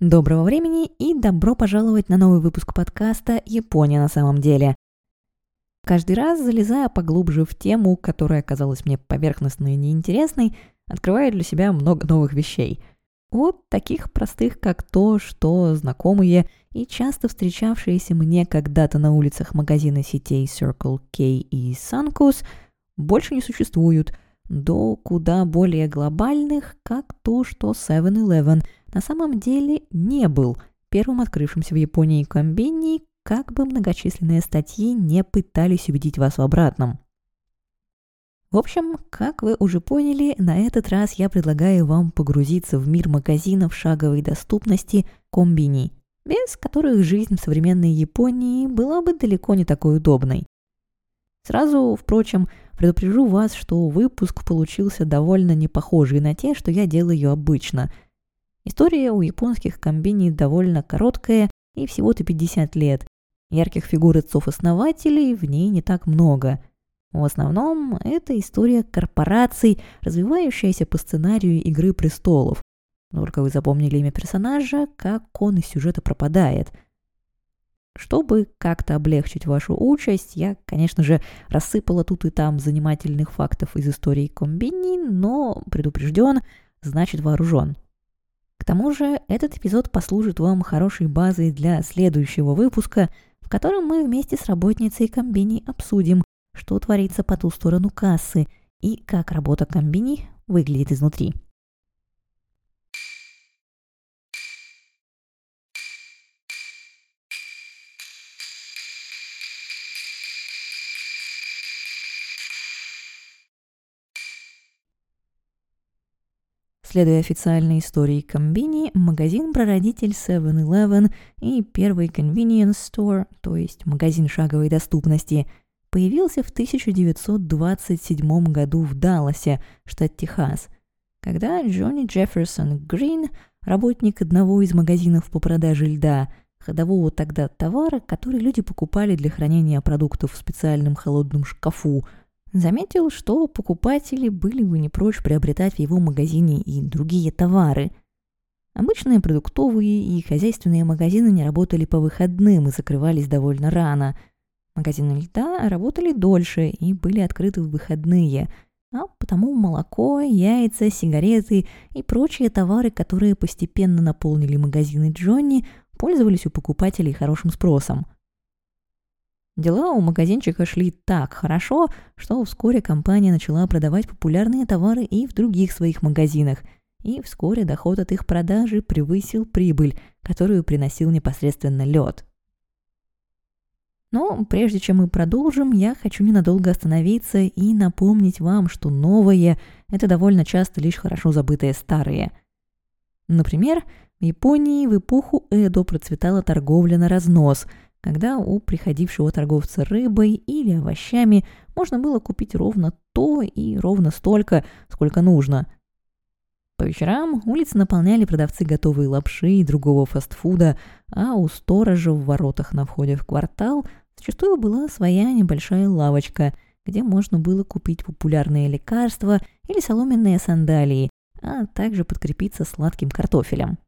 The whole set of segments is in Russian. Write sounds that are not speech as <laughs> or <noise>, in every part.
Доброго времени и добро пожаловать на новый выпуск подкаста «Япония на самом деле». Каждый раз, залезая поглубже в тему, которая казалась мне поверхностной и неинтересной, открываю для себя много новых вещей. Вот таких простых, как то, что знакомые и часто встречавшиеся мне когда-то на улицах магазина сетей Circle K и Sunkus больше не существуют, до куда более глобальных, как то, что 7-Eleven – на самом деле не был первым открывшимся в Японии комбини, как бы многочисленные статьи не пытались убедить вас в обратном. В общем, как вы уже поняли, на этот раз я предлагаю вам погрузиться в мир магазинов шаговой доступности комбини, без которых жизнь в современной Японии была бы далеко не такой удобной. Сразу, впрочем, предупрежу вас, что выпуск получился довольно не похожий на те, что я делаю обычно – История у японских комбини довольно короткая и всего-то 50 лет. Ярких фигур отцов-основателей в ней не так много. В основном это история корпораций, развивающаяся по сценарию «Игры престолов». Только вы запомнили имя персонажа, как он из сюжета пропадает. Чтобы как-то облегчить вашу участь, я, конечно же, рассыпала тут и там занимательных фактов из истории комбини, но предупрежден, значит вооружен. К тому же этот эпизод послужит вам хорошей базой для следующего выпуска, в котором мы вместе с работницей комбини обсудим, что творится по ту сторону кассы и как работа комбини выглядит изнутри. Следуя официальной истории комбини, магазин-прародитель 7-Eleven и первый convenience store, то есть магазин шаговой доступности, появился в 1927 году в Далласе, штат Техас, когда Джонни Джефферсон Грин, работник одного из магазинов по продаже льда, ходового тогда товара, который люди покупали для хранения продуктов в специальном холодном шкафу – Заметил, что покупатели были бы не прочь приобретать в его магазине и другие товары. Обычные продуктовые и хозяйственные магазины не работали по выходным и закрывались довольно рано. Магазины льда работали дольше и были открыты в выходные, а потому молоко, яйца, сигареты и прочие товары, которые постепенно наполнили магазины Джонни, пользовались у покупателей хорошим спросом – Дела у магазинчика шли так хорошо, что вскоре компания начала продавать популярные товары и в других своих магазинах, и вскоре доход от их продажи превысил прибыль, которую приносил непосредственно лед. Но прежде чем мы продолжим, я хочу ненадолго остановиться и напомнить вам, что новое – это довольно часто лишь хорошо забытые старые. Например, в Японии в эпоху Эдо процветала торговля на разнос – когда у приходившего торговца рыбой или овощами можно было купить ровно то и ровно столько, сколько нужно. По вечерам улицы наполняли продавцы готовой лапши и другого фастфуда, а у сторожа в воротах на входе в квартал зачастую была своя небольшая лавочка, где можно было купить популярные лекарства или соломенные сандалии, а также подкрепиться сладким картофелем.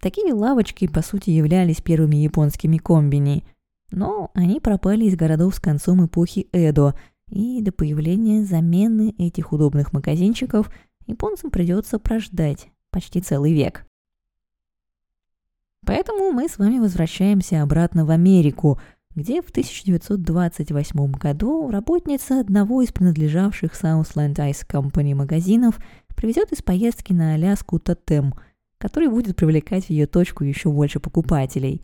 Такие лавочки, по сути, являлись первыми японскими комбини, но они пропали из городов с концом эпохи Эдо, и до появления замены этих удобных магазинчиков японцам придется прождать почти целый век. Поэтому мы с вами возвращаемся обратно в Америку, где в 1928 году работница одного из принадлежавших Southland Ice Company магазинов привезет из поездки на Аляску тотем – который будет привлекать в ее точку еще больше покупателей.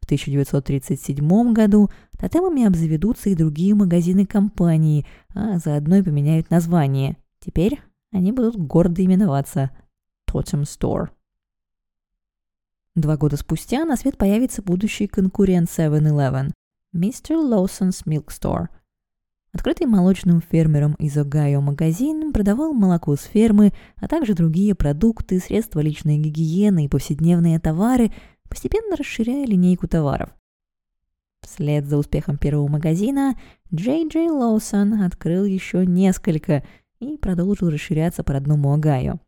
В 1937 году тотемами обзаведутся и другие магазины компании, а заодно и поменяют название. Теперь они будут гордо именоваться Totem Store. Два года спустя на свет появится будущий конкурент 7-Eleven – Mr. Lawson's Milk Store – Открытый молочным фермером из Огайо магазин продавал молоко с фермы, а также другие продукты, средства личной гигиены и повседневные товары, постепенно расширяя линейку товаров. Вслед за успехом первого магазина Джей Джей Лоусон открыл еще несколько и продолжил расширяться по родному Огайо.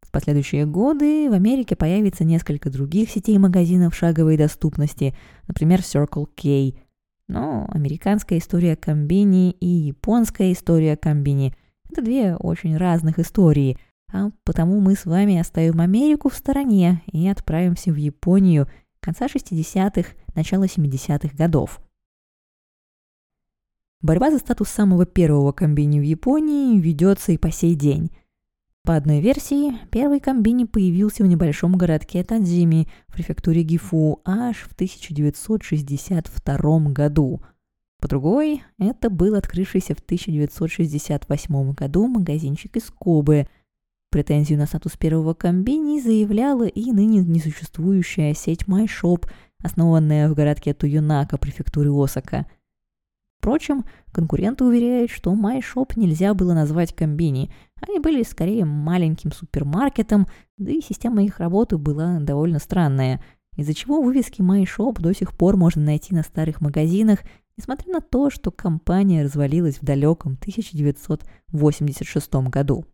В последующие годы в Америке появится несколько других сетей магазинов шаговой доступности, например, Circle K. Но американская история комбини и японская история комбини – это две очень разных истории, а потому мы с вами оставим Америку в стороне и отправимся в Японию конца 60-х, начала 70-х годов. Борьба за статус самого первого комбини в Японии ведется и по сей день. По одной версии, первый комбини появился в небольшом городке Тадзими в префектуре Гифу аж в 1962 году. По другой, это был открывшийся в 1968 году магазинчик из Кобы. Претензию на статус первого комбини заявляла и ныне несуществующая сеть MyShop, основанная в городке Туюнака префектуры Осака – Впрочем, конкуренты уверяют, что MyShop нельзя было назвать комбини. Они были скорее маленьким супермаркетом, да и система их работы была довольно странная, из-за чего вывески MyShop до сих пор можно найти на старых магазинах, несмотря на то, что компания развалилась в далеком 1986 году.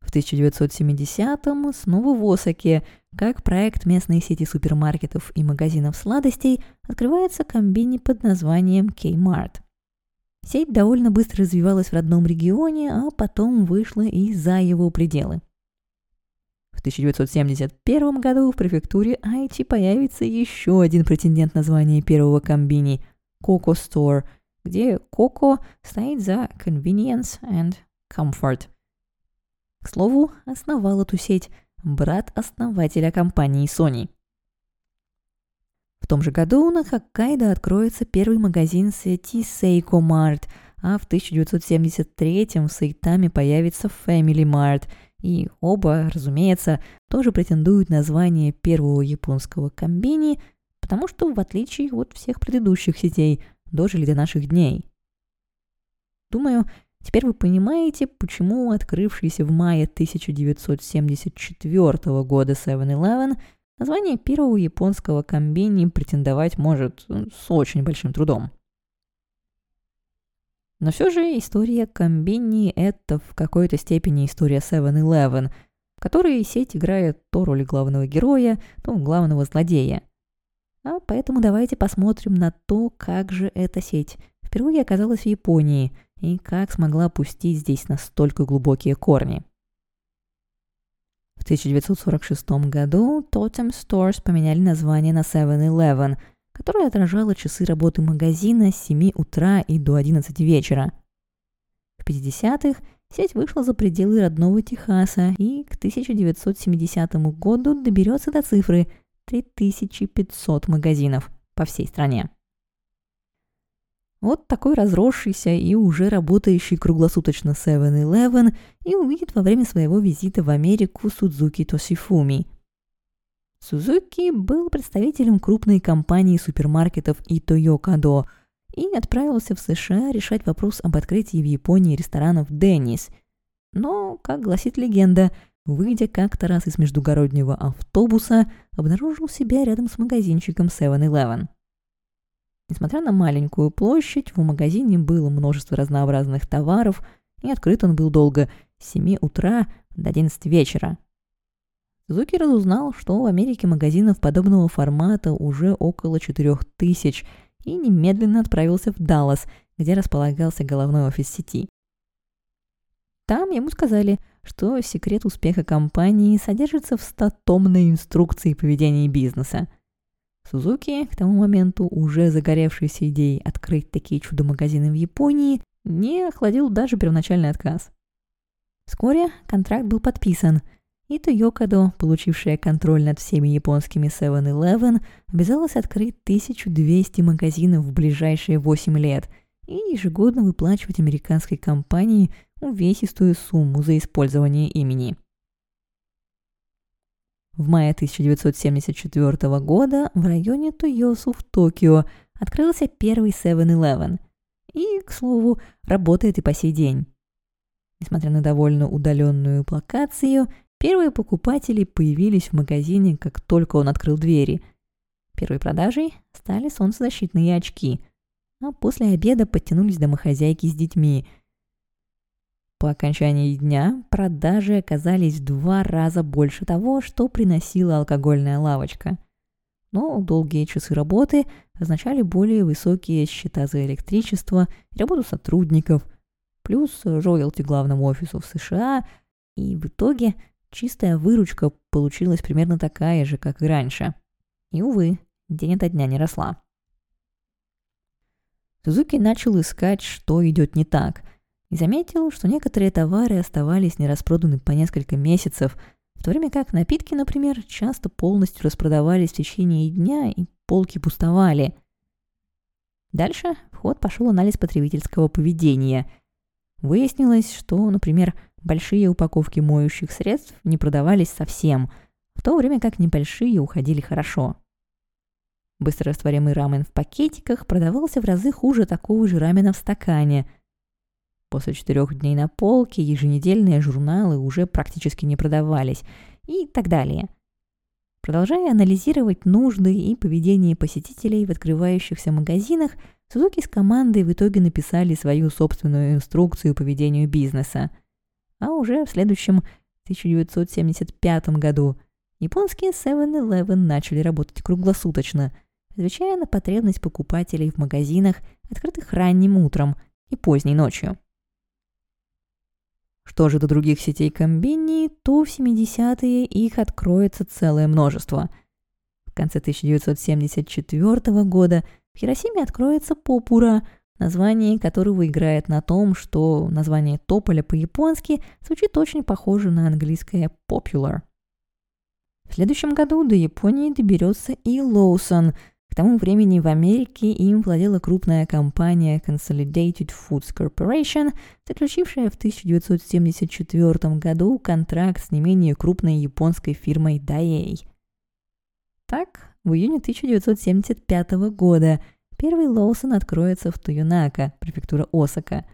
В 1970-м снова в Осаке, как проект местной сети супермаркетов и магазинов сладостей, открывается комбини под названием Kmart. Сеть довольно быстро развивалась в родном регионе, а потом вышла и за его пределы. В 1971 году в префектуре Айчи появится еще один претендент на звание первого комбини – Coco Store, где Coco стоит за Convenience and Comfort – к слову, основал эту сеть брат основателя компании Sony. В том же году на Хоккайдо откроется первый магазин сети Seiko Mart, а в 1973 в Сайтаме появится Family Mart, и оба, разумеется, тоже претендуют на звание первого японского комбини, потому что, в отличие от всех предыдущих сетей, дожили до наших дней. Думаю, Теперь вы понимаете, почему открывшийся в мае 1974 года 7-Eleven название первого японского комбини претендовать может с очень большим трудом. Но все же история комбини – это в какой-то степени история 7-Eleven, в которой сеть играет то роль главного героя, то главного злодея. А поэтому давайте посмотрим на то, как же эта сеть впервые оказалась в Японии – и как смогла пустить здесь настолько глубокие корни. В 1946 году Totem Stores поменяли название на 7-Eleven, которое отражало часы работы магазина с 7 утра и до 11 вечера. В 50-х сеть вышла за пределы родного Техаса и к 1970 году доберется до цифры 3500 магазинов по всей стране. Вот такой разросшийся и уже работающий круглосуточно 7-Eleven и увидит во время своего визита в Америку Судзуки Тосифуми. Сузуки был представителем крупной компании супермаркетов Ито Йокадо и отправился в США решать вопрос об открытии в Японии ресторанов «Деннис». Но, как гласит легенда, выйдя как-то раз из междугороднего автобуса, обнаружил себя рядом с магазинчиком 7-Eleven. Несмотря на маленькую площадь, в магазине было множество разнообразных товаров, и открыт он был долго с 7 утра до 11 вечера. Зуки разузнал, что в Америке магазинов подобного формата уже около 4000, и немедленно отправился в Даллас, где располагался головной офис сети. Там ему сказали, что секрет успеха компании содержится в статомной инструкции поведения бизнеса – Сузуки, к тому моменту уже загоревшийся идеей открыть такие чудо-магазины в Японии, не охладил даже первоначальный отказ. Вскоре контракт был подписан, и Тойокадо, получившая контроль над всеми японскими 7-Eleven, обязалась открыть 1200 магазинов в ближайшие 8 лет и ежегодно выплачивать американской компании увесистую сумму за использование имени – в мае 1974 года в районе Тойосу в Токио открылся первый 7-Eleven. И, к слову, работает и по сей день. Несмотря на довольно удаленную локацию, первые покупатели появились в магазине, как только он открыл двери. Первой продажей стали солнцезащитные очки, а после обеда подтянулись домохозяйки с детьми. По окончании дня продажи оказались в два раза больше того, что приносила алкогольная лавочка. Но долгие часы работы означали более высокие счета за электричество, работу сотрудников, плюс роялти главному офису в США, и в итоге чистая выручка получилась примерно такая же, как и раньше. И, увы, день ото дня не росла. Сузуки начал искать, что идет не так, и заметил, что некоторые товары оставались нераспроданы по несколько месяцев, в то время как напитки, например, часто полностью распродавались в течение дня и полки пустовали. Дальше в ход пошел анализ потребительского поведения. Выяснилось, что, например, большие упаковки моющих средств не продавались совсем, в то время как небольшие уходили хорошо. Быстрорастворимый рамен в пакетиках продавался в разы хуже такого же рамена в стакане. После четырех дней на полке еженедельные журналы уже практически не продавались и так далее. Продолжая анализировать нужды и поведение посетителей в открывающихся магазинах, Сузуки с командой в итоге написали свою собственную инструкцию по ведению бизнеса. А уже в следующем 1975 году японские 7-Eleven начали работать круглосуточно – отвечая на потребность покупателей в магазинах, открытых ранним утром и поздней ночью. Что же до других сетей комбини, то в 70-е их откроется целое множество. В конце 1974 года в Хиросиме откроется Попура, название которого играет на том, что название тополя по-японски звучит очень похоже на английское popular. В следующем году до Японии доберется и Лоусон – к тому времени в Америке им владела крупная компания Consolidated Foods Corporation, заключившая в 1974 году контракт с не менее крупной японской фирмой Daiei. Так, в июне 1975 года первый Лоусон откроется в Туюнака, префектура Осака,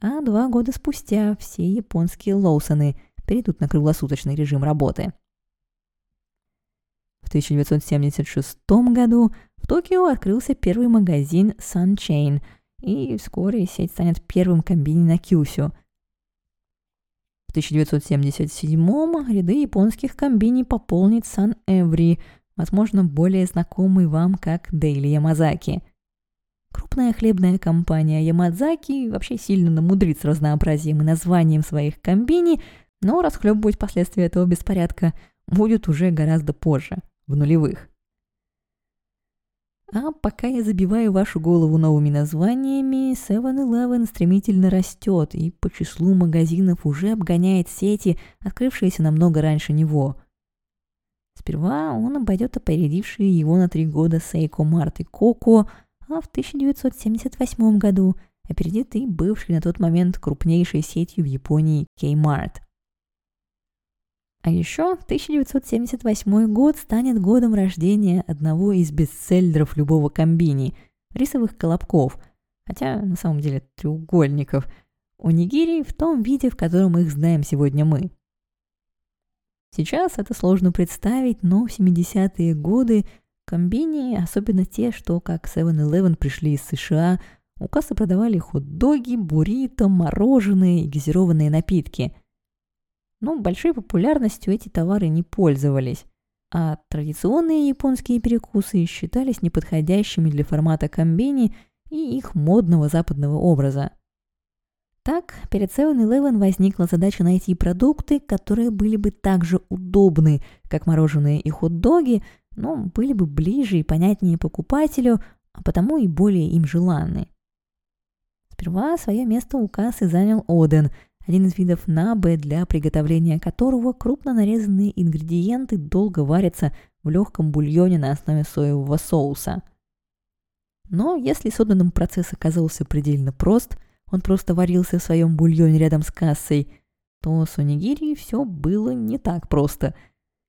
а два года спустя все японские Лоусоны перейдут на круглосуточный режим работы. В 1976 году в Токио открылся первый магазин Sunchain, и вскоре сеть станет первым комбини на Кюсю. В 1977 ряды японских комбини пополнит Sun Every, возможно, более знакомый вам как Daily Yamazaki. Крупная хлебная компания Ямадзаки вообще сильно намудрит с разнообразием и названием своих комбини, но расхлебывать последствия этого беспорядка будет уже гораздо позже, в нулевых. А пока я забиваю вашу голову новыми названиями, 7-Eleven стремительно растет и по числу магазинов уже обгоняет сети, открывшиеся намного раньше него. Сперва он обойдет опередившие его на три года Seiko Mart и Coco, а в 1978 году опередит и бывший на тот момент крупнейшей сетью в Японии Kmart – а еще 1978 год станет годом рождения одного из бестселлеров любого комбини – рисовых колобков, хотя на самом деле треугольников, онигири в том виде, в котором их знаем сегодня мы. Сейчас это сложно представить, но в 70-е годы комбини, особенно те, что как 7-Eleven пришли из США, у кассы продавали хот-доги, буррито, мороженые и газированные напитки – но большой популярностью эти товары не пользовались, а традиционные японские перекусы считались неподходящими для формата комбини и их модного западного образа. Так, перед 7-Eleven возникла задача найти продукты, которые были бы так же удобны, как мороженое и хот-доги, но были бы ближе и понятнее покупателю, а потому и более им желанны. Сперва свое место у кассы занял Оден – один из видов набе, для приготовления которого крупно нарезанные ингредиенты долго варятся в легком бульоне на основе соевого соуса. Но если с процесс оказался предельно прост, он просто варился в своем бульоне рядом с кассой, то с онигири все было не так просто.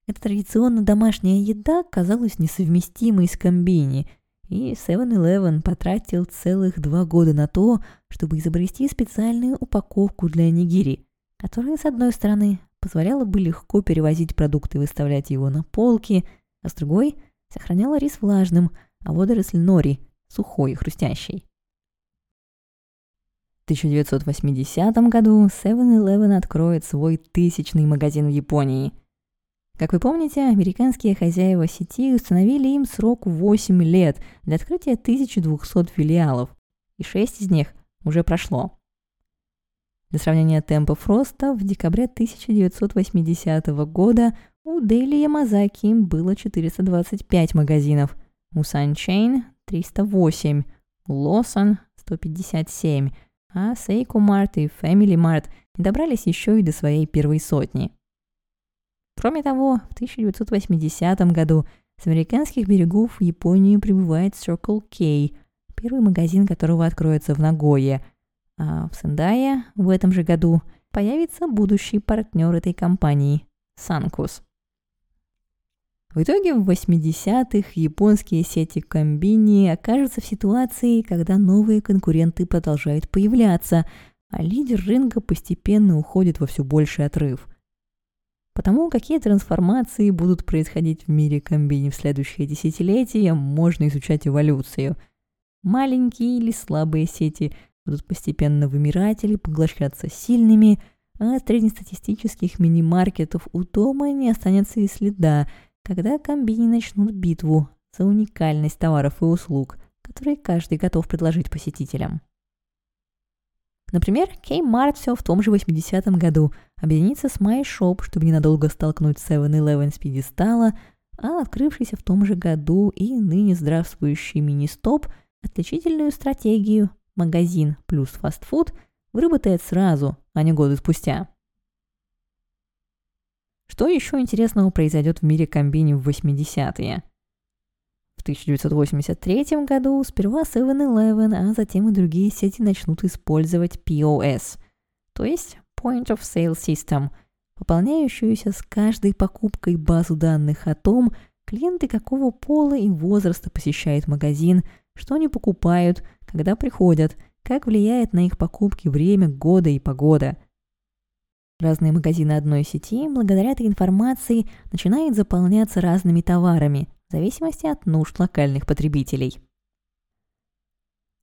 Эта традиционно домашняя еда казалась несовместимой с комбини – и 7-Eleven потратил целых два года на то, чтобы изобрести специальную упаковку для нигири, которая, с одной стороны, позволяла бы легко перевозить продукты и выставлять его на полки, а с другой сохраняла рис влажным, а водоросль нори сухой и хрустящий. 1980 году 7-Eleven откроет свой тысячный магазин в Японии. Как вы помните, американские хозяева сети установили им срок 8 лет для открытия 1200 филиалов, и 6 из них уже прошло. Для сравнения темпов роста, в декабре 1980 года у Дейли Ямазаки им было 425 магазинов, у Sunchain – 308, у Lawson – 157, а Seiko Mart и Family Mart добрались еще и до своей первой сотни. Кроме того, в 1980 году с американских берегов в Японию прибывает Circle K, первый магазин которого откроется в Нагое – а в Сендае в этом же году появится будущий партнер этой компании – Санкус. В итоге в 80-х японские сети комбини окажутся в ситуации, когда новые конкуренты продолжают появляться, а лидер рынка постепенно уходит во все больший отрыв. Потому какие трансформации будут происходить в мире комбини в следующие десятилетия, можно изучать эволюцию. Маленькие или слабые сети – будут постепенно вымирать или поглощаться сильными, а среднестатистических мини-маркетов у дома не останется и следа, когда комбини начнут битву за уникальность товаров и услуг, которые каждый готов предложить посетителям. Например, Kmart все в том же 80-м году объединится с MyShop, чтобы ненадолго столкнуть 7-Eleven с пьедестала, а открывшийся в том же году и ныне здравствующий мини-стоп отличительную стратегию магазин плюс фастфуд выработает сразу, а не годы спустя. Что еще интересного произойдет в мире комбини в 80-е? В 1983 году сперва 7-Eleven, а затем и другие сети начнут использовать POS, то есть Point of Sale System, пополняющуюся с каждой покупкой базу данных о том, клиенты какого пола и возраста посещают магазин, что они покупают, когда приходят, как влияет на их покупки время, года и погода. Разные магазины одной сети благодаря этой информации начинают заполняться разными товарами, в зависимости от нужд локальных потребителей.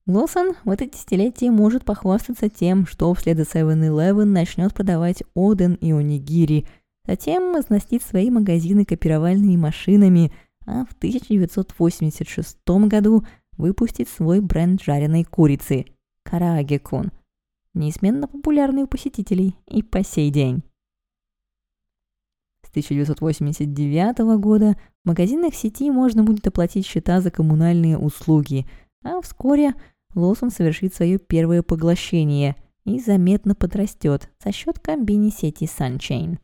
Лосон в это десятилетие может похвастаться тем, что вслед за 7-Eleven начнет продавать Оден и Онигири, затем оснастит свои магазины копировальными машинами, а в 1986 году выпустить свой бренд жареной курицы – Карааге-кун, неизменно популярный у посетителей и по сей день. С 1989 года в магазинах сети можно будет оплатить счета за коммунальные услуги, а вскоре Лосон совершит свое первое поглощение и заметно подрастет за счет комбини сети Sunchain.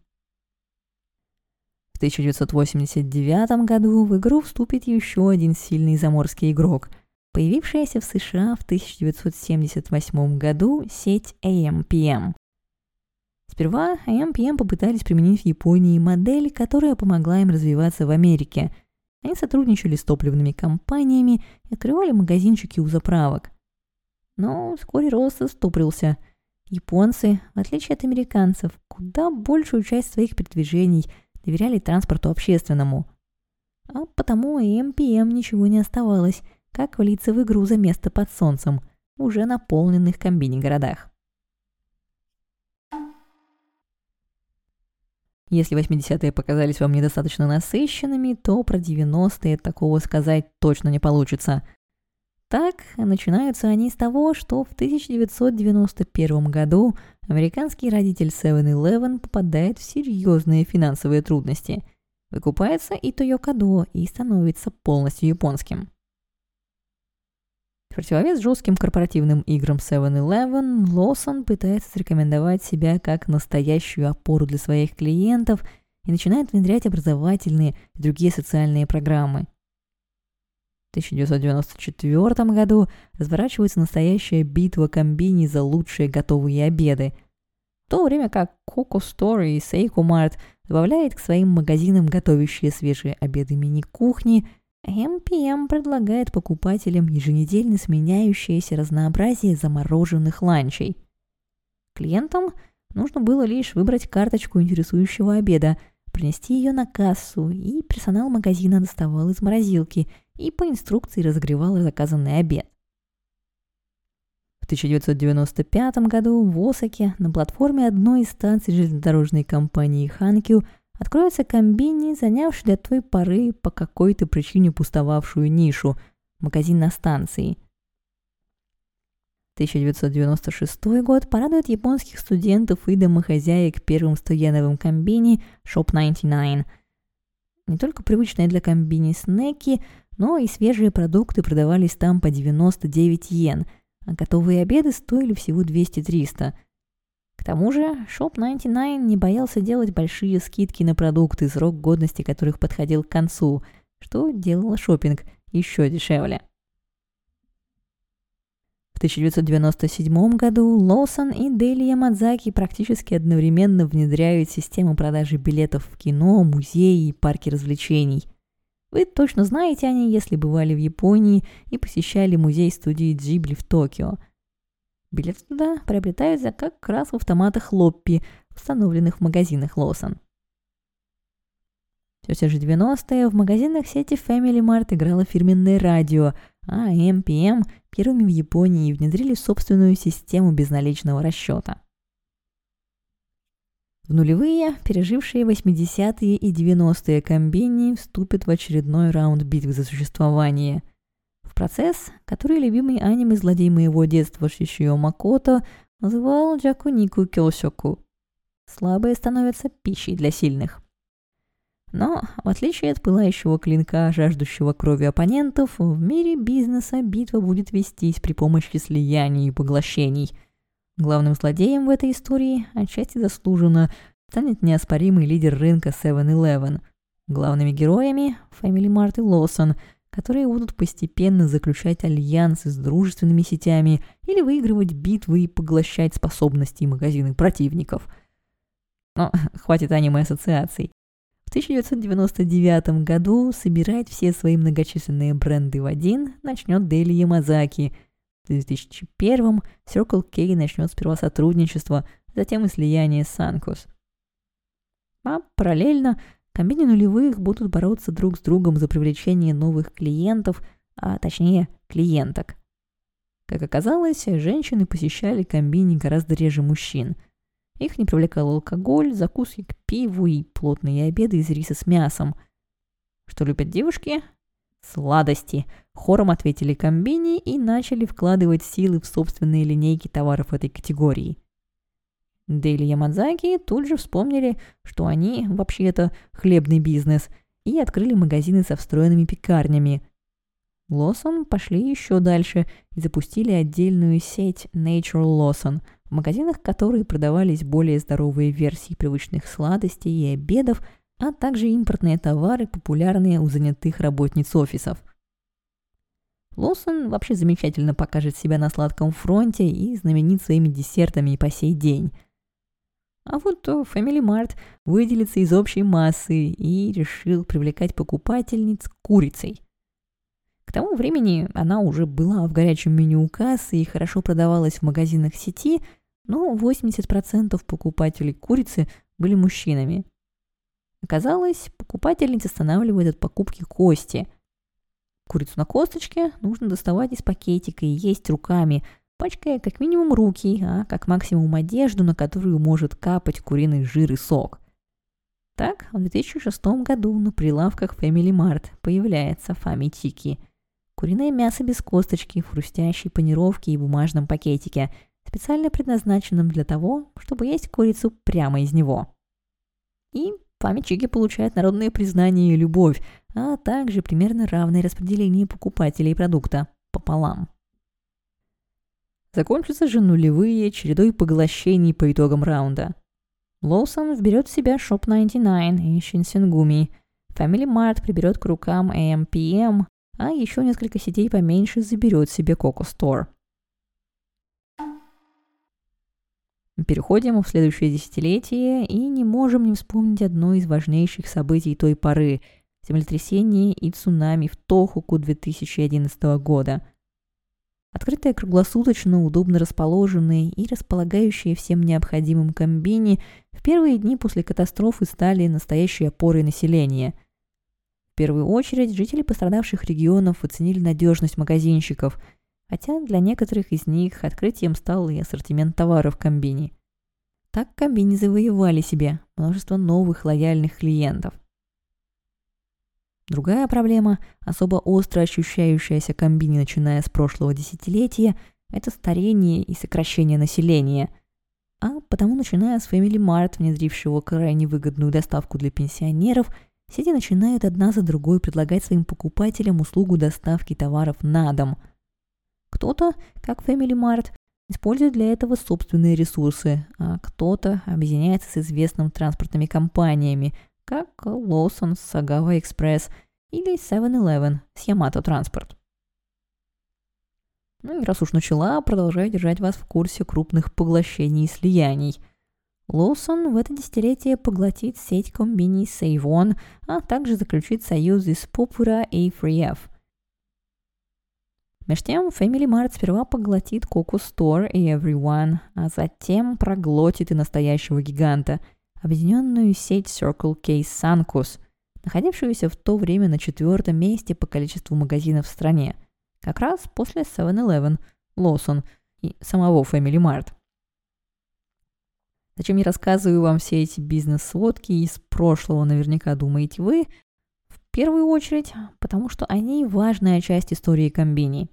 В 1989 году в игру вступит еще один сильный заморский игрок – появившаяся в США в 1978 году сеть AMPM. Сперва AMPM попытались применить в Японии модель, которая помогла им развиваться в Америке. Они сотрудничали с топливными компаниями и открывали магазинчики у заправок. Но вскоре рост застопорился. Японцы, в отличие от американцев, куда большую часть своих передвижений доверяли транспорту общественному. А потому AMPM ничего не оставалось – как влиться в игру за место под солнцем, уже наполненных комбини-городах. Если 80-е показались вам недостаточно насыщенными, то про 90-е такого сказать точно не получится. Так, начинаются они с того, что в 1991 году американский родитель 7-Eleven попадает в серьезные финансовые трудности. Выкупается и Тойокадо и становится полностью японским. В противовес жестким корпоративным играм 7-Eleven, Лоусон пытается зарекомендовать себя как настоящую опору для своих клиентов и начинает внедрять образовательные и другие социальные программы. В 1994 году разворачивается настоящая битва комбини за лучшие готовые обеды, в то время как Coco Store и Seiko Mart добавляет к своим магазинам готовящие свежие обеды мини-кухни – MPM предлагает покупателям еженедельно сменяющееся разнообразие замороженных ланчей. Клиентам нужно было лишь выбрать карточку интересующего обеда, принести ее на кассу, и персонал магазина доставал из морозилки и по инструкции разогревал заказанный обед. В 1995 году в Осаке на платформе одной из станций железнодорожной компании Ханкю откроется комбини, занявший до той поры по какой-то причине пустовавшую нишу – магазин на станции. 1996 год порадует японских студентов и домохозяек первым стояновым комбини Shop 99. Не только привычные для комбини снеки, но и свежие продукты продавались там по 99 йен – а готовые обеды стоили всего 200-300. К тому же Shop 99 не боялся делать большие скидки на продукты, срок годности которых подходил к концу, что делало шопинг еще дешевле. В 1997 году Лоусон и Дели Ямадзаки практически одновременно внедряют систему продажи билетов в кино, музеи и парки развлечений. Вы точно знаете о ней, если бывали в Японии и посещали музей студии Джибли в Токио. Билеты туда приобретаются как раз в автоматах Лоппи, установленных в магазинах Лосон. В те же 90-е в магазинах сети Family Mart играло фирменное радио, а MPM первыми в Японии внедрили собственную систему безналичного расчета. В нулевые, пережившие 80-е и 90-е комбини вступят в очередной раунд битвы за существование. Процесс, который любимый аниме-злодей моего детства Шишио Макото называл Джакунику Кёсёку. Слабые становятся пищей для сильных. Но, в отличие от пылающего клинка, жаждущего крови оппонентов, в мире бизнеса битва будет вестись при помощи слияний и поглощений – Главным злодеем в этой истории, отчасти заслуженно, станет неоспоримый лидер рынка 7-Eleven. Главными героями – Family Mart и Lawson, которые будут постепенно заключать альянсы с дружественными сетями или выигрывать битвы и поглощать способности магазины противников. Но <laughs> хватит аниме-ассоциаций. В 1999 году собирать все свои многочисленные бренды в один начнет Дели Ямазаки – в 2001 Circle K начнет сперва сотрудничество, затем и слияние с Sunkus. А параллельно комбини нулевых будут бороться друг с другом за привлечение новых клиентов, а точнее клиенток. Как оказалось, женщины посещали комбини гораздо реже мужчин. Их не привлекал алкоголь, закуски к пиву и плотные обеды из риса с мясом. Что любят девушки? Сладости. Хором ответили комбини и начали вкладывать силы в собственные линейки товаров этой категории. Дейли Ямадзаки тут же вспомнили, что они вообще-то хлебный бизнес, и открыли магазины со встроенными пекарнями. Лосон пошли еще дальше и запустили отдельную сеть Nature Lawson, в магазинах которой продавались более здоровые версии привычных сладостей и обедов – а также импортные товары, популярные у занятых работниц офисов. Лоусон вообще замечательно покажет себя на сладком фронте и знаменит своими десертами и по сей день. А вот Family Mart выделится из общей массы и решил привлекать покупательниц курицей. К тому времени она уже была в горячем меню у кассы и хорошо продавалась в магазинах сети, но 80% покупателей курицы были мужчинами. Оказалось, покупательница останавливает от покупки кости. Курицу на косточке нужно доставать из пакетика и есть руками, пачкая как минимум руки, а как максимум одежду, на которую может капать куриный жир и сок. Так, в 2006 году на прилавках Family Mart появляется Фами Тики. Куриное мясо без косточки, в хрустящей панировке и бумажном пакетике, специально предназначенном для того, чтобы есть курицу прямо из него. И Память Чиги получает народное признание и любовь, а также примерно равное распределение покупателей продукта пополам. Закончатся же нулевые чередой поглощений по итогам раунда. Лоусон вберет в себя Shop 99 и Shinsengumi. Family Mart приберет к рукам AMPM, а еще несколько сетей поменьше заберет себе Coco Store. Переходим в следующее десятилетие и не можем не вспомнить одно из важнейших событий той поры – землетрясение и цунами в Тохуку 2011 года. Открытые круглосуточно, удобно расположенные и располагающие всем необходимым комбини в первые дни после катастрофы стали настоящей опорой населения. В первую очередь жители пострадавших регионов оценили надежность магазинщиков – хотя для некоторых из них открытием стал и ассортимент товаров комбини. Так комбини завоевали себе множество новых лояльных клиентов. Другая проблема, особо остро ощущающаяся комбини, начиная с прошлого десятилетия, это старение и сокращение населения. А потому, начиная с Family Mart, внедрившего крайне выгодную доставку для пенсионеров, сети начинают одна за другой предлагать своим покупателям услугу доставки товаров на дом. Кто-то, как Family Mart, использует для этого собственные ресурсы, а кто-то объединяется с известными транспортными компаниями – как Lawson с Sagawa Express или 7-Eleven с Yamato Transport. Ну и раз уж начала, продолжаю держать вас в курсе крупных поглощений и слияний. Лоусон в это десятилетие поглотит сеть комбини Save а также заключит союзы с Popura и FreeF. Между тем, Family Mart сперва поглотит Coco Store и Everyone, а затем проглотит и настоящего гиганта – объединенную сеть Circle K Sunkus, находившуюся в то время на четвертом месте по количеству магазинов в стране, как раз после 7-Eleven, Lawson и самого Family Mart. Зачем я рассказываю вам все эти бизнес-сводки из прошлого, наверняка думаете вы? В первую очередь, потому что они важная часть истории комбини.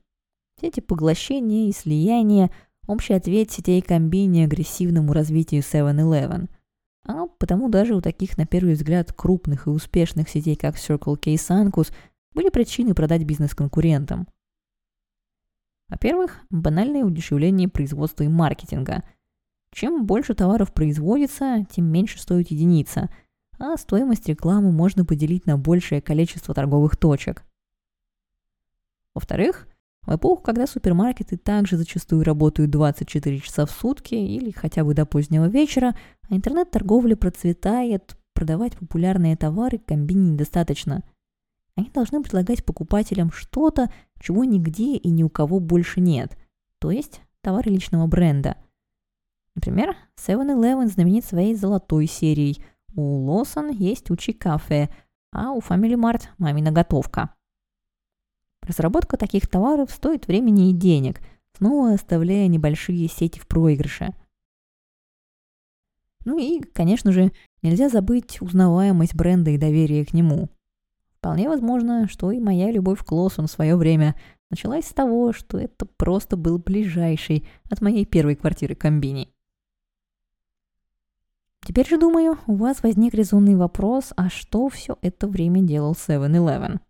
Все эти поглощения и слияния – общий ответ сетей комбини агрессивному развитию 7-Eleven – а потому даже у таких, на первый взгляд, крупных и успешных сетей, как Circle K Sankus, были причины продать бизнес конкурентам. Во-первых, банальное удешевление производства и маркетинга. Чем больше товаров производится, тем меньше стоит единица, а стоимость рекламы можно поделить на большее количество торговых точек. Во-вторых, в эпоху, когда супермаркеты также зачастую работают 24 часа в сутки или хотя бы до позднего вечера, а интернет-торговля процветает, продавать популярные товары комбини недостаточно. Они должны предлагать покупателям что-то, чего нигде и ни у кого больше нет, то есть товары личного бренда. Например, 7-Eleven знаменит своей золотой серией, у Lawson есть Учи кафе, а у Family Mart – мамина готовка – Разработка таких товаров стоит времени и денег, снова оставляя небольшие сети в проигрыше. Ну и, конечно же, нельзя забыть узнаваемость бренда и доверие к нему. Вполне возможно, что и моя любовь к Лосу в свое время началась с того, что это просто был ближайший от моей первой квартиры комбини. Теперь же, думаю, у вас возник резонный вопрос, а что все это время делал 7-Eleven?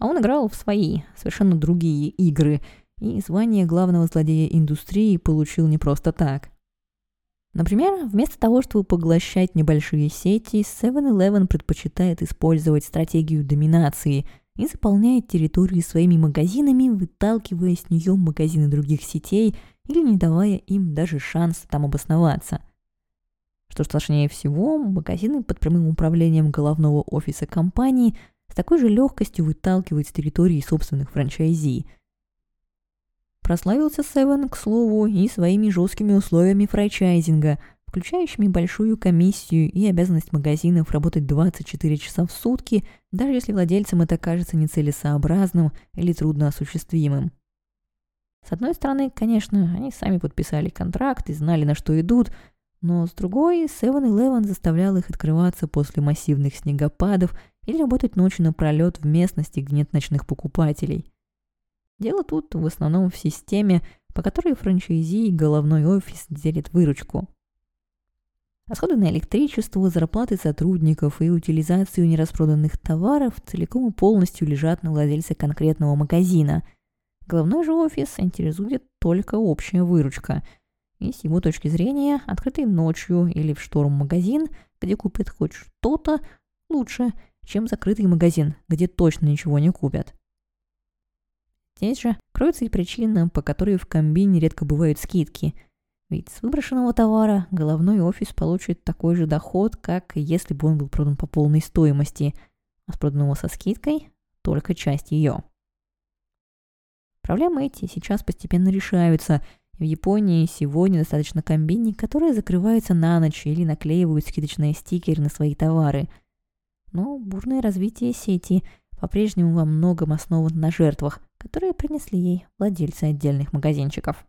А он играл в свои, совершенно другие игры, и звание главного злодея индустрии получил не просто так. Например, вместо того, чтобы поглощать небольшие сети, 7-Eleven предпочитает использовать стратегию доминации и заполняет территорию своими магазинами, выталкивая с нее магазины других сетей или не давая им даже шанса там обосноваться. Что страшнее всего, магазины под прямым управлением головного офиса компании – с такой же легкостью выталкивает с территории собственных франчайзи. Прославился Севен, к слову, и своими жесткими условиями франчайзинга, включающими большую комиссию и обязанность магазинов работать 24 часа в сутки, даже если владельцам это кажется нецелесообразным или трудноосуществимым. С одной стороны, конечно, они сами подписали контракт и знали, на что идут, но с другой, 7-Eleven заставлял их открываться после массивных снегопадов или работать ночью напролет в местности, где нет ночных покупателей. Дело тут в основном в системе, по которой франчайзи и головной офис делят выручку. Расходы на электричество, зарплаты сотрудников и утилизацию нераспроданных товаров целиком и полностью лежат на владельце конкретного магазина. Головной же офис интересует только общая выручка – и с его точки зрения, открытый ночью или в шторм магазин, где купят хоть что-то, лучше, чем закрытый магазин, где точно ничего не купят. Здесь же кроется и причина, по которой в комбине редко бывают скидки. Ведь с выброшенного товара головной офис получит такой же доход, как если бы он был продан по полной стоимости, а с проданного со скидкой только часть ее. Проблемы эти сейчас постепенно решаются – в Японии сегодня достаточно комбини, которые закрываются на ночь или наклеивают скидочные стикеры на свои товары. Но бурное развитие сети по-прежнему во многом основан на жертвах, которые принесли ей владельцы отдельных магазинчиков.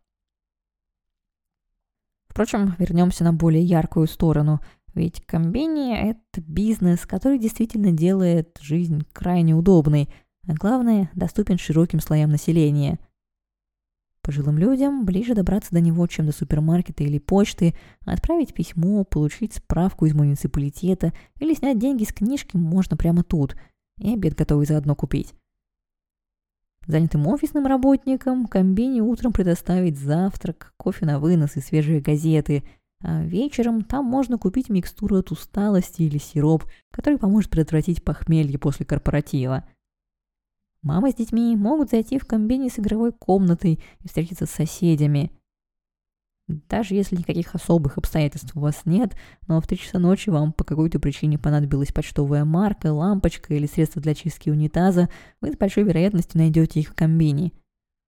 Впрочем, вернемся на более яркую сторону, ведь комбини – это бизнес, который действительно делает жизнь крайне удобной, а главное – доступен широким слоям населения – Пожилым людям ближе добраться до него, чем до супермаркета или почты, отправить письмо, получить справку из муниципалитета или снять деньги с книжки можно прямо тут, и обед готовый заодно купить. Занятым офисным работникам комбини утром предоставить завтрак, кофе на вынос и свежие газеты, а вечером там можно купить микстуру от усталости или сироп, который поможет предотвратить похмелье после корпоратива – Мамы с детьми могут зайти в комбине с игровой комнатой и встретиться с соседями. Даже если никаких особых обстоятельств у вас нет, но в 3 часа ночи вам по какой-то причине понадобилась почтовая марка, лампочка или средство для чистки унитаза, вы с большой вероятностью найдете их в комбине.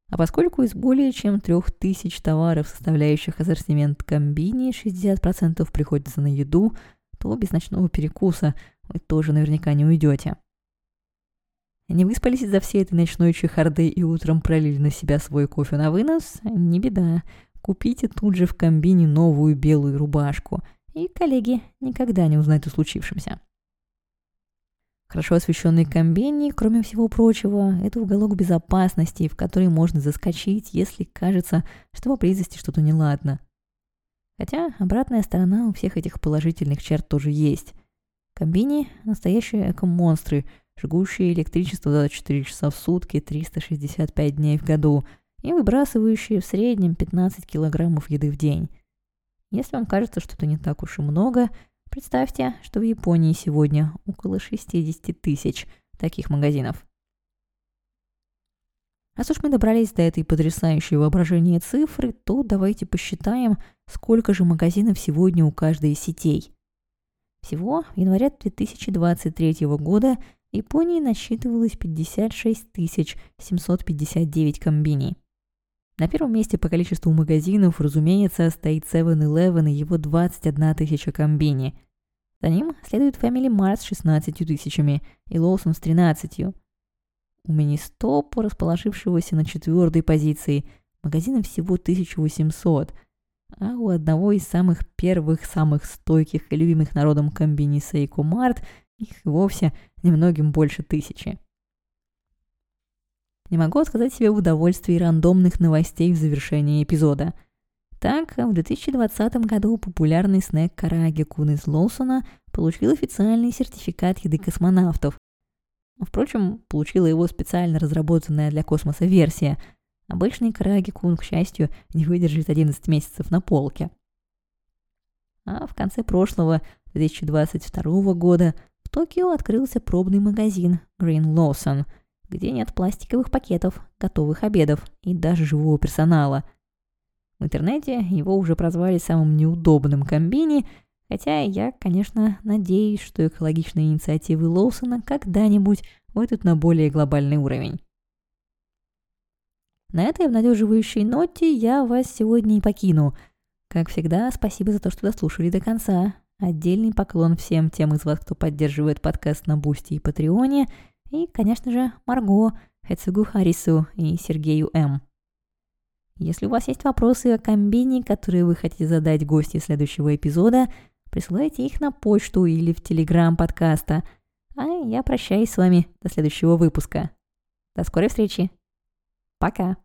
А поскольку из более чем 3000 товаров, составляющих ассортимент комбини, 60% приходится на еду, то без ночного перекуса вы тоже наверняка не уйдете. Не выспались из-за всей этой ночной чехарды и утром пролили на себя свой кофе на вынос? Не беда. Купите тут же в комбине новую белую рубашку, и коллеги никогда не узнают о случившемся. Хорошо освещенный комбини, кроме всего прочего, это уголок безопасности, в который можно заскочить, если кажется, что поблизости что-то неладно. Хотя обратная сторона у всех этих положительных черт тоже есть. Комбини – настоящие эко-монстры – жгущие электричество 24 часа в сутки, 365 дней в году и выбрасывающие в среднем 15 килограммов еды в день. Если вам кажется, что это не так уж и много, представьте, что в Японии сегодня около 60 тысяч таких магазинов. Раз уж мы добрались до этой потрясающей воображения цифры, то давайте посчитаем, сколько же магазинов сегодня у каждой из сетей. Всего в январе 2023 года Японии насчитывалось 56 759 комбини. На первом месте по количеству магазинов, разумеется, стоит 7-Eleven и его 21 тысяча комбини. За ним следует Family Mart с 16 тысячами и Lawson с 13. У Министоп, расположившегося на четвертой позиции, магазинов всего 1800, а у одного из самых первых, самых стойких и любимых народом комбини Seiko Mart – их вовсе немногим больше тысячи. Не могу отказать себе в удовольствии рандомных новостей в завершении эпизода. Так, в 2020 году популярный снэк Караги Кун из Лоусона получил официальный сертификат еды космонавтов. Впрочем, получила его специально разработанная для космоса версия. Обычный Караги Кун, к счастью, не выдержит 11 месяцев на полке. А в конце прошлого, 2022 года, Токио открылся пробный магазин Green Lawson, где нет пластиковых пакетов, готовых обедов и даже живого персонала. В интернете его уже прозвали самым неудобным комбини, хотя я, конечно, надеюсь, что экологичные инициативы Лоусона когда-нибудь выйдут на более глобальный уровень. На этой обнадеживающей ноте я вас сегодня и покину. Как всегда, спасибо за то, что дослушали до конца. Отдельный поклон всем тем из вас, кто поддерживает подкаст на Boosty и Патреоне. И, конечно же, Марго, Хацугу Харису и Сергею М. Если у вас есть вопросы о комбини, которые вы хотите задать гости следующего эпизода, присылайте их на почту или в телеграм подкаста. А я прощаюсь с вами до следующего выпуска. До скорой встречи. Пока.